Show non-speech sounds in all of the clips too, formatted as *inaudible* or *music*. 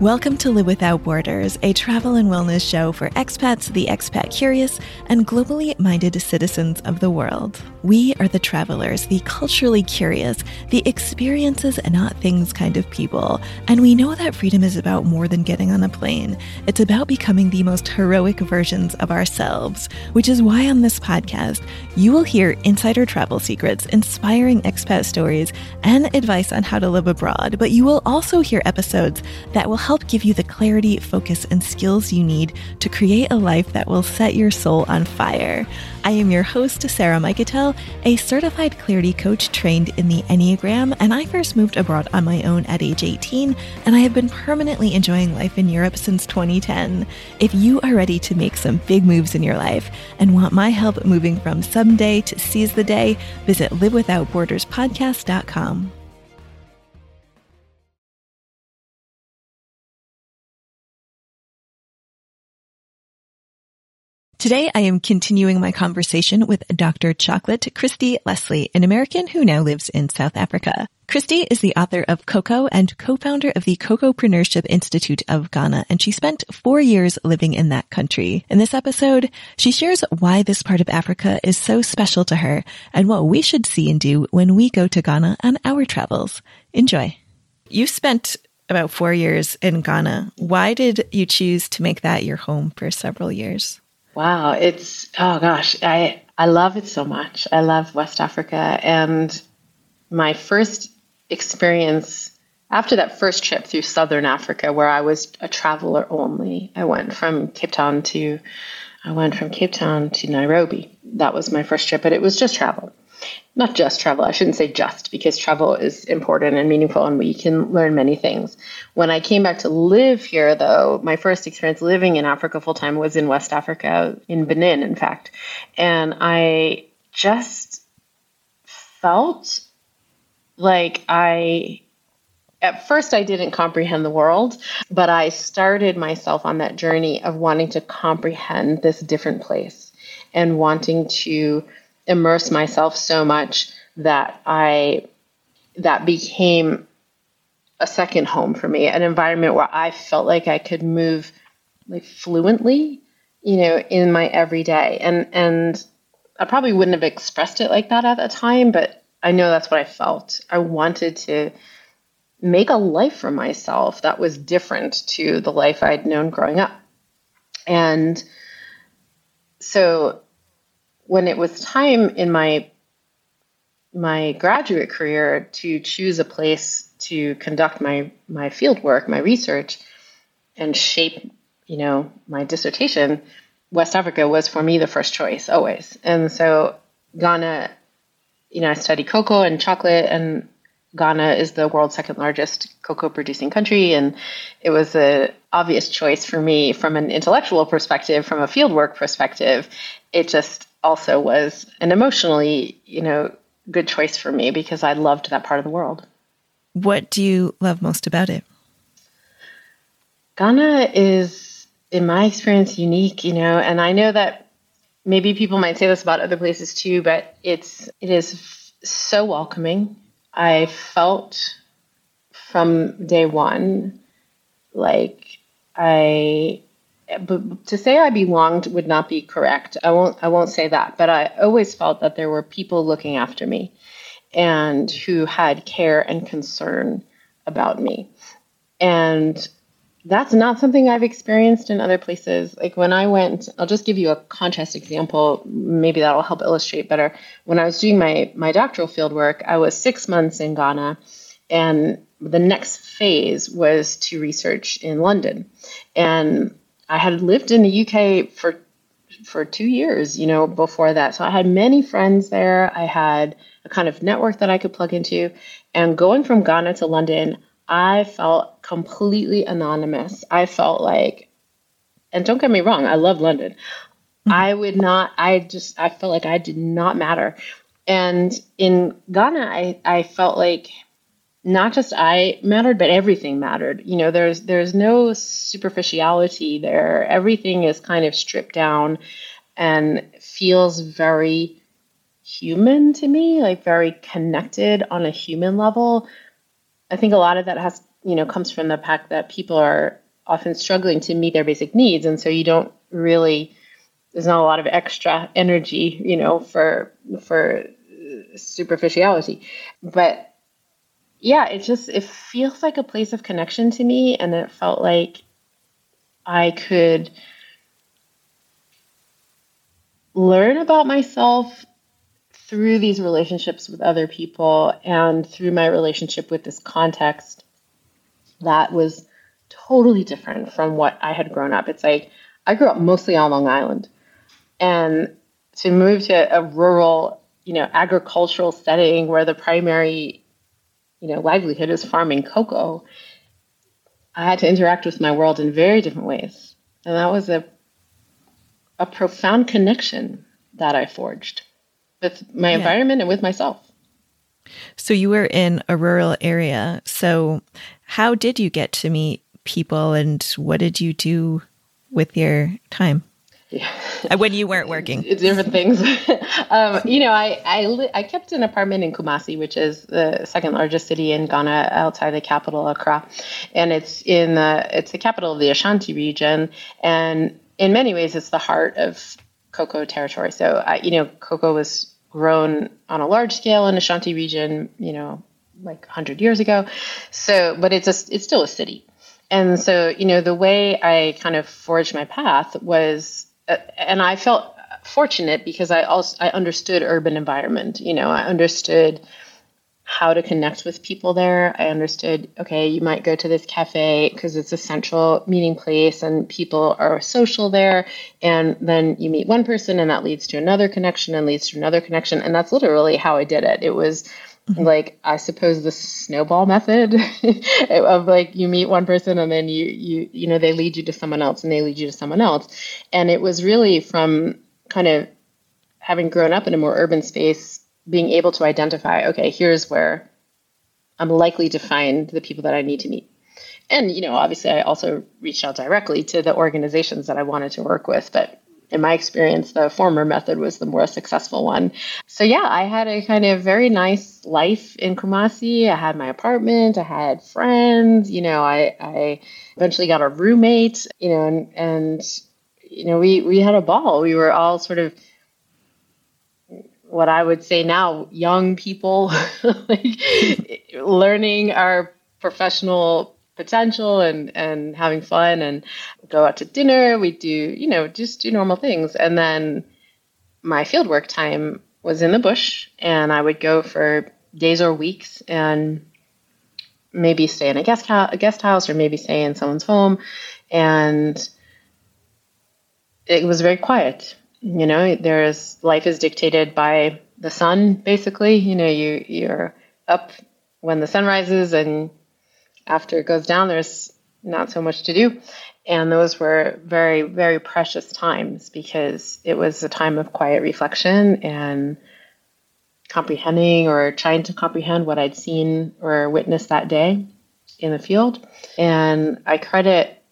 Welcome to Live Without Borders, a travel and wellness show for expats, the expat curious, and globally minded citizens of the world. We are the travelers, the culturally curious, the experiences and not things kind of people. And we know that freedom is about more than getting on a plane. It's about becoming the most heroic versions of ourselves, which is why on this podcast, you will hear insider travel secrets, inspiring expat stories, and advice on how to live abroad. But you will also hear episodes that will help give you the clarity, focus, and skills you need to create a life that will set your soul on fire. I am your host, Sarah Mikutel, a certified clarity coach trained in the Enneagram, and I first moved abroad on my own at age 18, and I have been permanently enjoying life in Europe since 2010. If you are ready to make some big moves in your life and want my help moving from someday to seize the day, visit livewithoutborderspodcast.com. Today, I am continuing my conversation with Dr. Chocolate Kristy Leissle, an American who now lives in South Africa. Kristy is the author of Cocoa and co-founder of the Cocoapreneurship Institute of Ghana, and she spent four years living in that country. In this episode, she shares why this part of Africa is so special to her and what we should see and do when we go to Ghana on our travels. Enjoy. You spent about four years in Ghana. Why did you choose to make that your home for several years? Wow, it's oh gosh, I I love it so much. I love West Africa and my first experience after that first trip through southern Africa where I was a traveler only. I went from Cape Town to I went from Cape Town to Nairobi. That was my first trip, but it was just travel not just travel. I shouldn't say just because travel is important and meaningful and we can learn many things. When I came back to live here, though, my first experience living in Africa full time was in West Africa, in Benin, in fact. And I just felt like I at first I didn't comprehend the world, but I started myself on that journey of wanting to comprehend this different place and wanting to immerse myself so much that I that became a second home for me, an environment where I felt like I could move like fluently, you know, in my everyday. And and I probably wouldn't have expressed it like that at the time, but I know that's what I felt. I wanted to make a life for myself that was different to the life I'd known growing up. And so when it was time in my my graduate career to choose a place to conduct my my field work, my research, and shape, you know, my dissertation, West Africa was for me the first choice always. And so Ghana, you know, I studied cocoa and chocolate, and Ghana is the world's second largest cocoa producing country, and it was a obvious choice for me from an intellectual perspective, from a fieldwork perspective. It just also was an emotionally, you know, good choice for me because I loved that part of the world. What do you love most about it? Ghana is, in my experience, unique, you know, and I know that maybe people might say this about other places too, but it's it is so welcoming. I felt from day one like I but to say I belonged would not be correct. I won't I won't say that, but I always felt that there were people looking after me and who had care and concern about me. And that's not something I've experienced in other places. Like when I went, I'll just give you a contrast example. Maybe that'll help illustrate better. When I was doing my my doctoral field work, I was six months in Ghana, and the next phase was to research in London. And I had lived in the UK for for two years, you know, before that. So I had many friends there. I had a kind of network that I could plug into. And going from Ghana to London, I felt completely anonymous. I felt like, and don't get me wrong, I love London. Mm-hmm. I would not, I just, I felt like I did not matter. And in Ghana, I, I felt like not just I mattered, but everything mattered. You know, there's there's no superficiality there. Everything is kind of stripped down and feels very human to me, like very connected on a human level. I think a lot of that has you know, comes from the fact that people are often struggling to meet their basic needs. And so you don't really, there's not a lot of extra energy, you know, for, for superficiality. But yeah, it just, it feels like a place of connection to me. And it felt like I could learn about myself through these relationships with other people and through my relationship with this context that was totally different from what I had grown up. It's like I grew up mostly on Long Island. And to move to a rural, you know, agricultural setting where the primary, you know, livelihood is farming cocoa, I had to interact with my world in very different ways. And that was a a profound connection that I forged with my yeah. environment and with myself. So you were in a rural area. So how did you get to meet people and what did you do with your time? Yeah. Uh, when you weren't *laughs* working, different things. *laughs* um, you know, I I, li- I kept an apartment in Kumasi, which is the second largest city in Ghana outside the capital, Accra, and it's in the it's the capital of the Ashanti region. And in many ways, it's the heart of cocoa territory. So, uh, you know, cocoa was grown on a large scale in the Ashanti region, you know, like 100 years ago. So, but it's a, it's still a city. And so, you know, the way I kind of forged my path was, and I felt fortunate because I also I understood urban environment. You know, I understood how to connect with people there. I understood, okay, you might go to this cafe because it's a central meeting place and people are social there. And then you meet one person and that leads to another connection and leads to another connection. And that's literally how I did it. It was. Mm-hmm. like, I suppose the snowball method *laughs* of like you meet one person and then you, you, you know, they lead you to someone else and they lead you to someone else. And it was really from kind of having grown up in a more urban space being able to identify, okay, here's where I'm likely to find the people that I need to meet. And, you know, obviously I also reached out directly to the organizations that I wanted to work with, but in my experience, the former method was the more successful one. So yeah, I had a kind of very nice life in Kumasi. I had my apartment, I had friends, you know, I, I eventually got a roommate, you know, and, and you know, we, we had a ball. We were all sort of what I would say now, young people *laughs* like, learning our professional potential and and having fun and go out to dinner. We do, you know, just do normal things. And then my fieldwork time was in the bush, and I would go for days or weeks and maybe stay in a guest house, a guest house, or maybe stay in someone's home, and it was very quiet you know there's life is dictated by the sun basically you know you you're up when the sun rises and after it goes down there's not so much to do. And those were very very precious times because it was a time of quiet reflection and comprehending or trying to comprehend what I'd seen or witnessed that day in the field. And I credit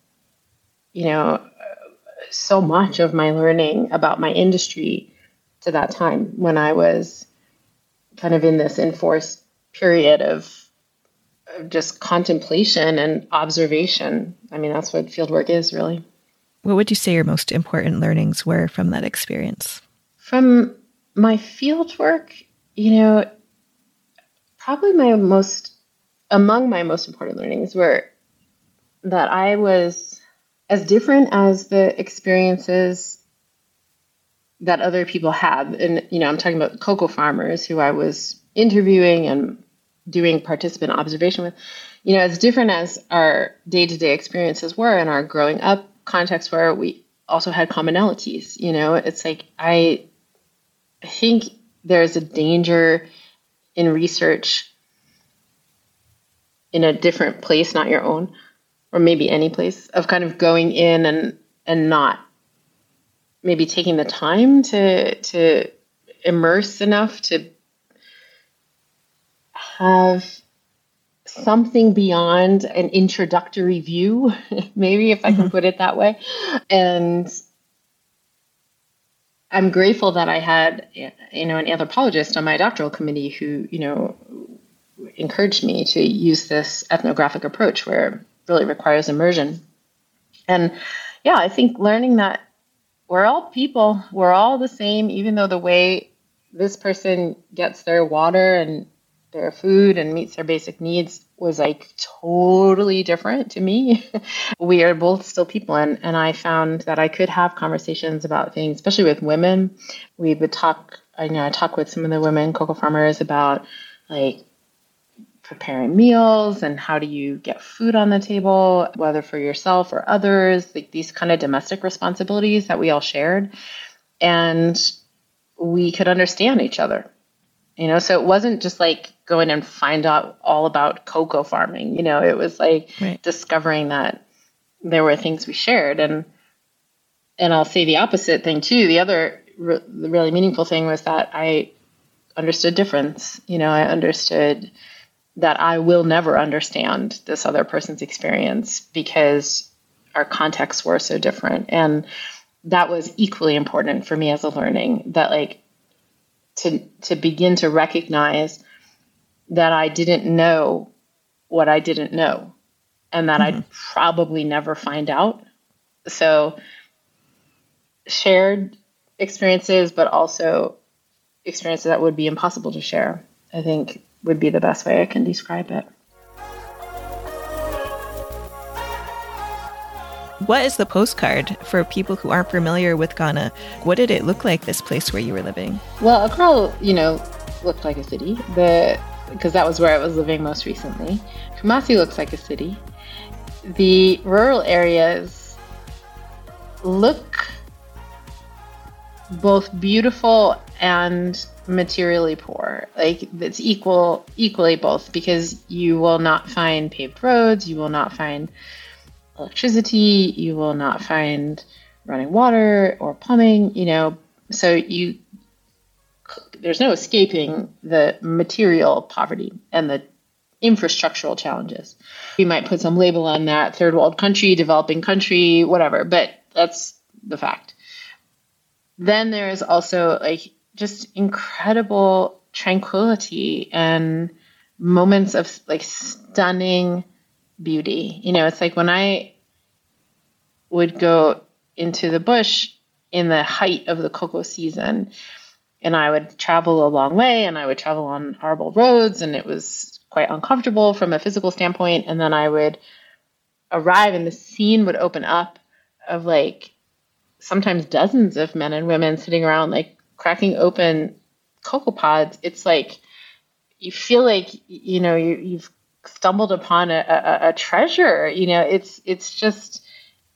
you know so much of my learning about my industry to that time when I was kind of in this enforced period of, of just contemplation and observation. I mean, that's what fieldwork is really. What would you say your most important learnings were from that experience? From my fieldwork, you know, probably my most, among my most important learnings were that I was as different as the experiences that other people have. And, you know, I'm talking about cocoa farmers who I was interviewing and doing participant observation with, you know, as different as our day to day experiences were and our growing up context where we also had commonalities, you know, it's like I think there's a danger in research in a different place, not your own, or maybe any place of kind of going in and and not maybe taking the time to to immerse enough to have something beyond an introductory view *laughs* maybe if i can mm-hmm. put it that way and i'm grateful that i had you know an anthropologist on my doctoral committee who you know encouraged me to use this ethnographic approach where it really requires immersion. And yeah, I think learning that we're all people, we're all the same, even though the way this person gets their water and their food and meets their basic needs was like totally different to me. *laughs* we are both still people and, and I found that I could have conversations about things, especially with women. We would talk I you know I talk with some of the women cocoa farmers about like preparing meals and how do you get food on the table, whether for yourself or others, like these kind of domestic responsibilities that we all shared. And we could understand each other. You know, so it wasn't just like going and find out all about cocoa farming. You know, it was like right. discovering that there were things we shared. And and I'll say the opposite thing too. The other re- the really meaningful thing was that I understood difference. You know, I understood that I will never understand this other person's experience because our contexts were so different. And that was equally important for me as a learning that like to to begin to recognize that I didn't know what I didn't know and that mm-hmm. I'd probably never find out. So shared experiences but also experiences that would be impossible to share. I think would be the best way I can describe it. What is the postcard for people who aren't familiar with Ghana? What did it look like, this place where you were living? Well, Accra, you know, looked like a city. The because that was where I was living most recently. Kumasi looks like a city. The rural areas look both beautiful and materially poor. Like it's equal equally both because you will not find paved roads, you will not find electricity, you will not find running water or plumbing, you know. So you there's no escaping the material poverty and the infrastructural challenges. We might put some label on that third world country, developing country, whatever, but that's the fact. Then there is also like just incredible tranquility and moments of like stunning beauty. You know, it's like when I would go into the bush in the height of the cocoa season and I would travel a long way and I would travel on horrible roads and it was quite uncomfortable from a physical standpoint. And then I would arrive and the scene would open up of like sometimes dozens of men and women sitting around like cracking open cocoa pods, it's like you feel like you know you, you've stumbled upon a, a, a, treasure. You know, it's it's just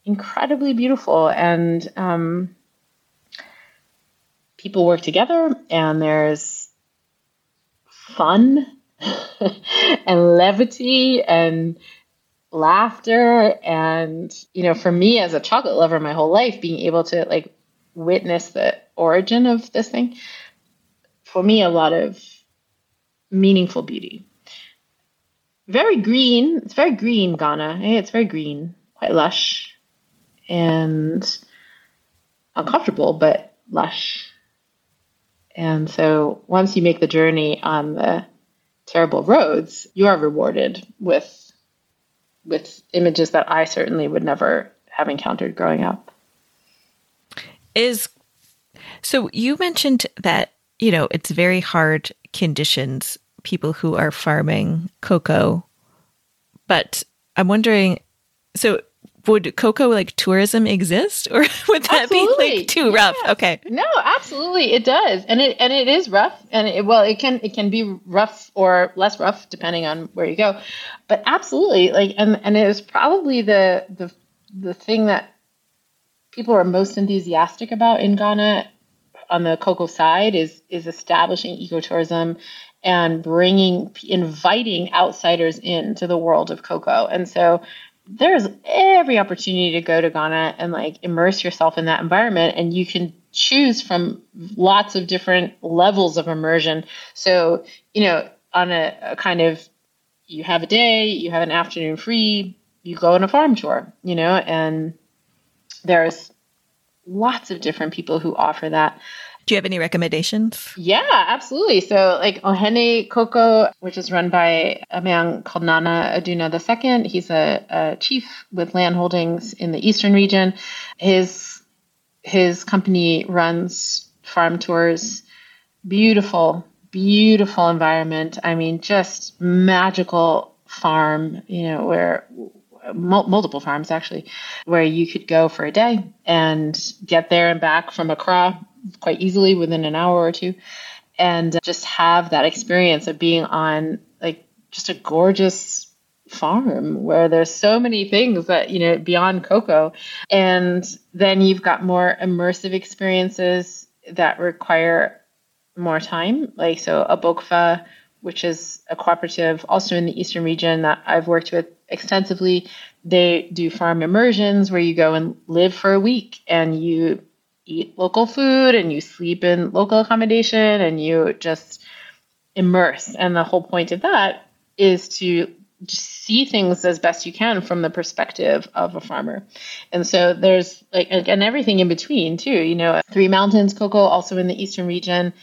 incredibly beautiful, and um, people work together, and there's fun *laughs* and levity and laughter and you know for me as a chocolate lover my whole life being able to like witness the origin of this thing, for me, a lot of meaningful beauty. Very green. It's very green, Ghana. Hey, it's very green, quite lush, and uncomfortable, but lush. And so once you make the journey on the terrible roads, you are rewarded with with images that I certainly would never have encountered growing up. Is so you mentioned that, you know, it's very hard conditions, people who are farming cocoa. But I'm wondering so would cocoa like tourism exist? *laughs* Or would that absolutely. be like too yeah. rough okay. No absolutely it does. And it and it is rough and it well it can it can be rough or less rough depending on where you go. But absolutely like and and it was probably the the the thing that people are most enthusiastic about in ghana on the cocoa side is is establishing ecotourism and bringing inviting outsiders into the world of cocoa. And so there's every opportunity to go to Ghana and like immerse yourself in that environment and you can choose from lots of different levels of immersion so you know on a, a kind of you have a day you have an afternoon free you go on a farm tour you know and there's lots of different people who offer that. Do you have any recommendations? Yeah, absolutely. So, like Ohene Cocoa, which is run by a man called Nana Aduna II. He's a, a chief with land holdings in the eastern region. His his company runs farm tours. Beautiful, beautiful environment. I mean, just magical farm. You know, where multiple farms actually, where you could go for a day and get there and back from Accra quite easily within an hour or two. And just have that experience of being on like just a gorgeous farm where there's so many things that you know beyond cocoa. And then you've got more immersive experiences that require more time. Like so a ABOCFA which is a cooperative also in the eastern region that i've worked with extensively they do farm immersions where you go and live for a week and you eat local food and you sleep in local accommodation and you just immerse. And the whole point of that is to see things as best you can from the perspective of a farmer. And so there's like and everything in between too. You know, Three Mountains cocoa also in the eastern region,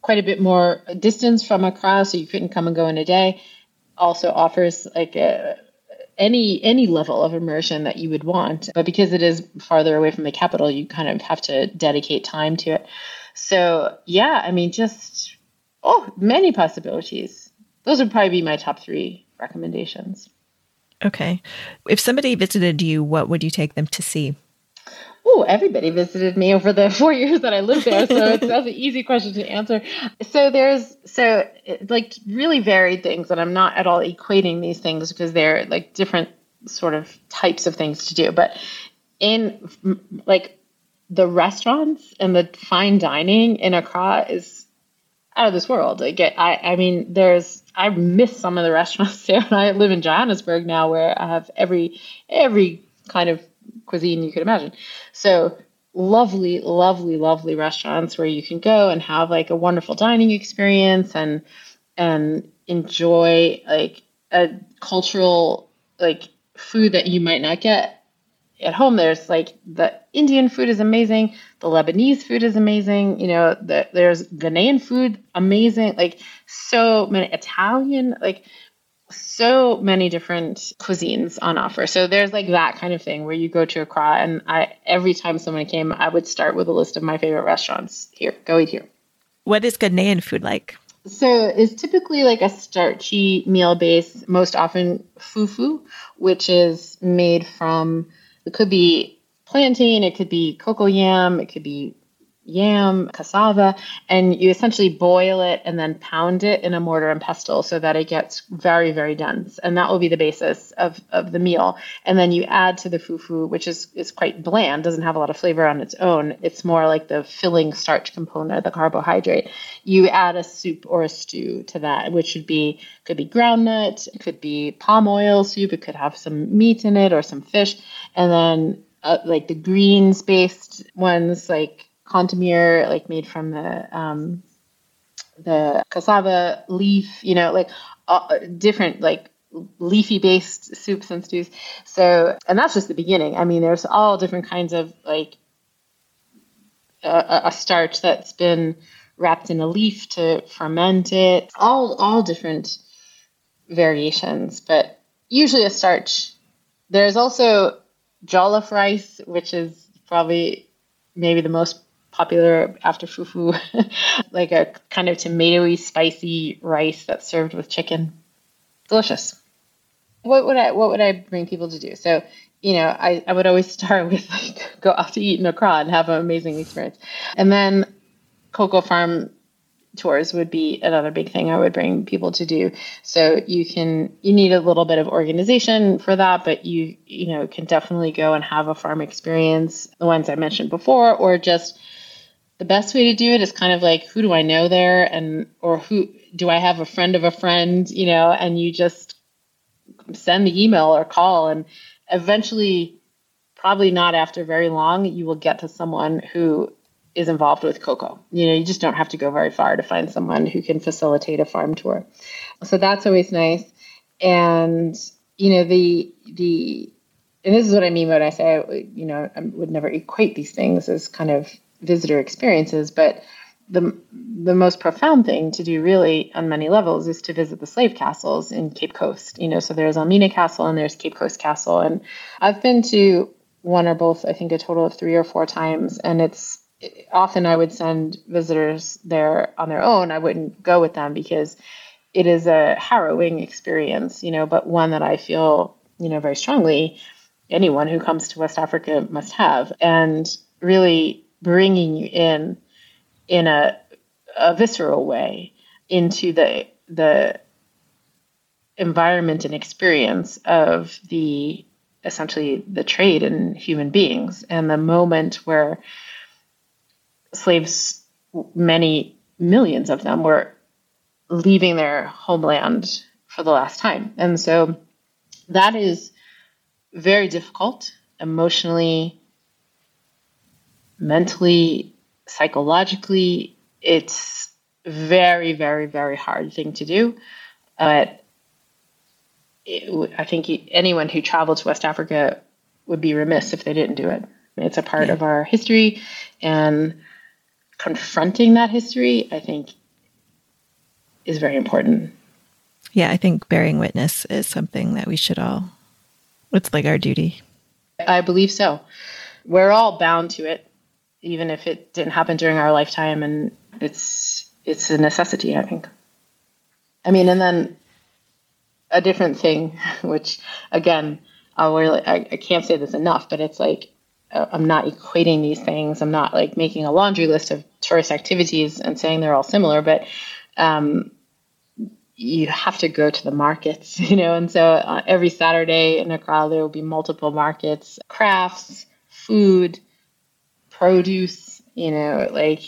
quite a bit more distance from Accra, so you couldn't come and go in a day. Also offers like a any any level of immersion that you would want. But because it is farther away from the capital, you kind of have to dedicate time to it. So yeah, I mean, just oh, many possibilities. Those would probably be my top three recommendations. Okay. If somebody visited you, what would you take them to see? Oh, everybody visited me over the *laughs* four years that I lived there. So it's, that's an easy question to answer. So there's, so like really varied things, and I'm not at all equating these things because they're like different sort of types of things to do. But in like the restaurants and the fine dining in Accra is out of this world. Like I, I mean, there's I miss some of the restaurants *laughs* there. and I live in Johannesburg now, where I have every every kind of cuisine you could imagine. So lovely, lovely, lovely restaurants where you can go and have like a wonderful dining experience and and enjoy like a cultural like food that you might not get at home. There's like the Indian food is amazing, the Lebanese food is amazing. You know, the, there's Ghanaian food amazing, like so many Italian like so many different cuisines on offer. So there's like that kind of thing where you go to Accra and I every time someone came, I would start with a list of my favorite restaurants. Here, go eat here. What is Ghanaian food like? So it's typically like a starchy meal base, most often fufu, which is made from it could be plantain, it could be cocoa yam, it could be yam, cassava, and you essentially boil it and then pound it in a mortar and pestle so that it gets very, very dense. And that will be the basis of, of the meal. And then you add to the fufu, which is, is quite bland, doesn't have a lot of flavor on its own. It's more like the filling starch component, the carbohydrate. You add a soup or a stew to that, which would be could be groundnut, it could be palm oil soup, it could have some meat in it or some fish, and then uh, like the greens based ones like kontomire, like made from the um, the cassava leaf, you know, like uh, different like leafy based soups and stews. So, and that's just the beginning. I mean, there's all different kinds of like a, a starch that's been wrapped in a leaf to ferment it. All all different variations, but usually a starch. There's also jollof rice, which is probably maybe the most popular after fufu, *laughs* like a kind of tomatoey, spicy rice that's served with chicken. Delicious. What would I what would I bring people to do? So, you know, I, I would always *laughs* start with like go out to eat in Accra and have an amazing experience. And then Cocoa Farm tours would be another big thing I would bring people to do. So you can you need a little bit of organization for that, but you you know can definitely go and have a farm experience, the ones I mentioned before, or just the best way to do it is kind of like who do I know there and or who do I have a friend of a friend, you know, and you just send the email or call and eventually probably not after very long you will get to someone who is involved with cocoa. You know, you just don't have to go very far to find someone who can facilitate a farm tour. So that's always nice. And you know, the the and this is what I mean when I say, you know, I would never equate these things as kind of visitor experiences, but the the most profound thing to do really on many levels is to visit the slave castles in Cape Coast. You know, so there's Elmina Castle and there's Cape Coast Castle, and I've been to one or both. I think a total of three or four times, and it's often I would send visitors there on their own. I wouldn't go with them because it is a harrowing experience, you know, but one that I feel, you know, very strongly anyone who comes to West Africa must have, and really bringing you in in a, a visceral way into the the environment and experience of the essentially the trade in human beings. And the moment where slaves many millions of them were leaving their homeland for the last time. And so that is very difficult emotionally mentally psychologically, it's very, very, very hard thing to do. But it, I think anyone who traveled to West Africa would be remiss if they didn't do it. It's a part yeah. of our history, and confronting that history, I think, is very important. Yeah, I think bearing witness is something that we should all, it's like our duty. I believe so. We're all bound to it even if it didn't happen during our lifetime and it's it's a necessity i think. I mean and then a different thing *laughs* which again i'll really I, I can't say this enough but it's like uh, i'm not equating these things. I'm not like making a laundry list of tourist activities and saying they're all similar but um, you have to go to the markets, *laughs* you know, and so uh, every Saturday in Accra there will be multiple markets, crafts, food, produce, you know, like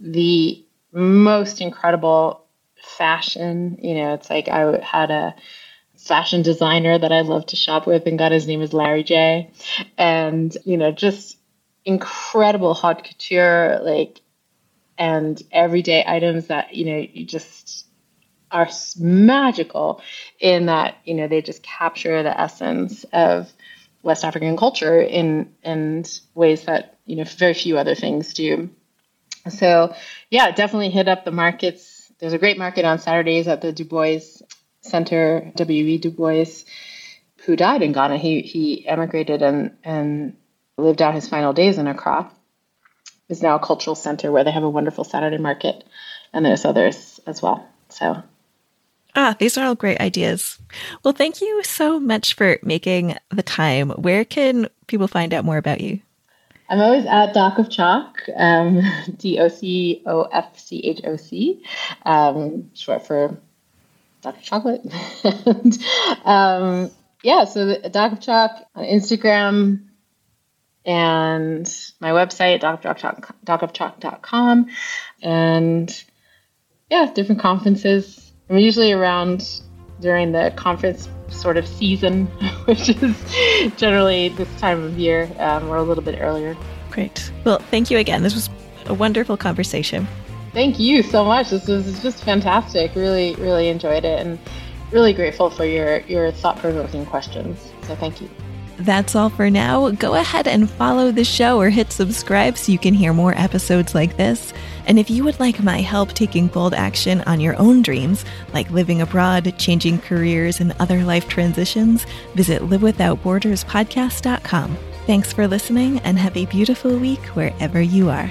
the most incredible fashion. You know, it's like I had a fashion designer that I love to shop with, and God, his name is Larry J. And, you know, just incredible haute couture, like, and everyday items that, you know, you just are magical in that, you know, they just capture the essence of West African culture in in ways that you know very few other things do. So yeah, definitely hit up the markets. There's a great market on Saturdays at the Du Bois Center, W.E. Du Bois, who died in Ghana. He he emigrated and and lived out his final days in Accra. Is now a cultural center where they have a wonderful Saturday market, and there's others as well. So Ah, these are all great ideas. Well, thank you so much for making the time. Where can people find out more about you? I'm always at Doc of Choc, um, *laughs* D O C O F C H O C, um, short for Dr. Chocolate. *laughs* and, um, yeah, so the Doc of Choc on Instagram and my website, docofchoc.com. And yeah, different conferences I'm usually around during the conference sort of season, *laughs* which is generally this time of year um, or a little bit earlier. Great. Well, thank you again. This was a wonderful conversation. Thank you so much. This was just fantastic. Really, really enjoyed it and really grateful for your, your thought provoking questions. So thank you. That's all for now. Go ahead and follow the show or hit subscribe so you can hear more episodes like this. And if you would like my help taking bold action on your own dreams, like living abroad, changing careers, and other life transitions, visit livewithoutborderspodcast.com. Thanks for listening and have a beautiful week wherever you are.